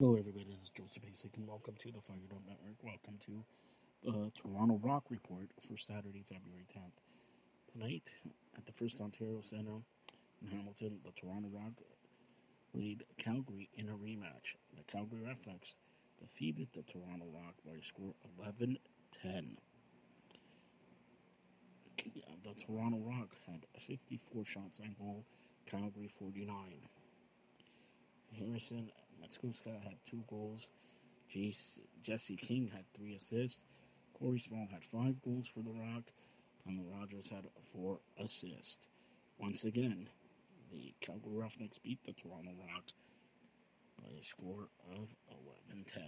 Hello, everybody. This is Joseph Basic, and welcome to the Fired Up Network. Welcome to the Toronto Rock Report for Saturday, February 10th. Tonight, at the First Ontario Centre in Hamilton, the Toronto Rock lead Calgary in a rematch. The Calgary Roughnecks defeated the Toronto Rock by a score 11 10. The Toronto Rock had 54 shots on goal, Calgary 49. Harrison Matskuska had two goals. Jesse King had three assists. Corey Small had five goals for the Rock. And Rogers had four assists. Once again, the Calgary Roughnecks beat the Toronto Rock by a score of 11 10.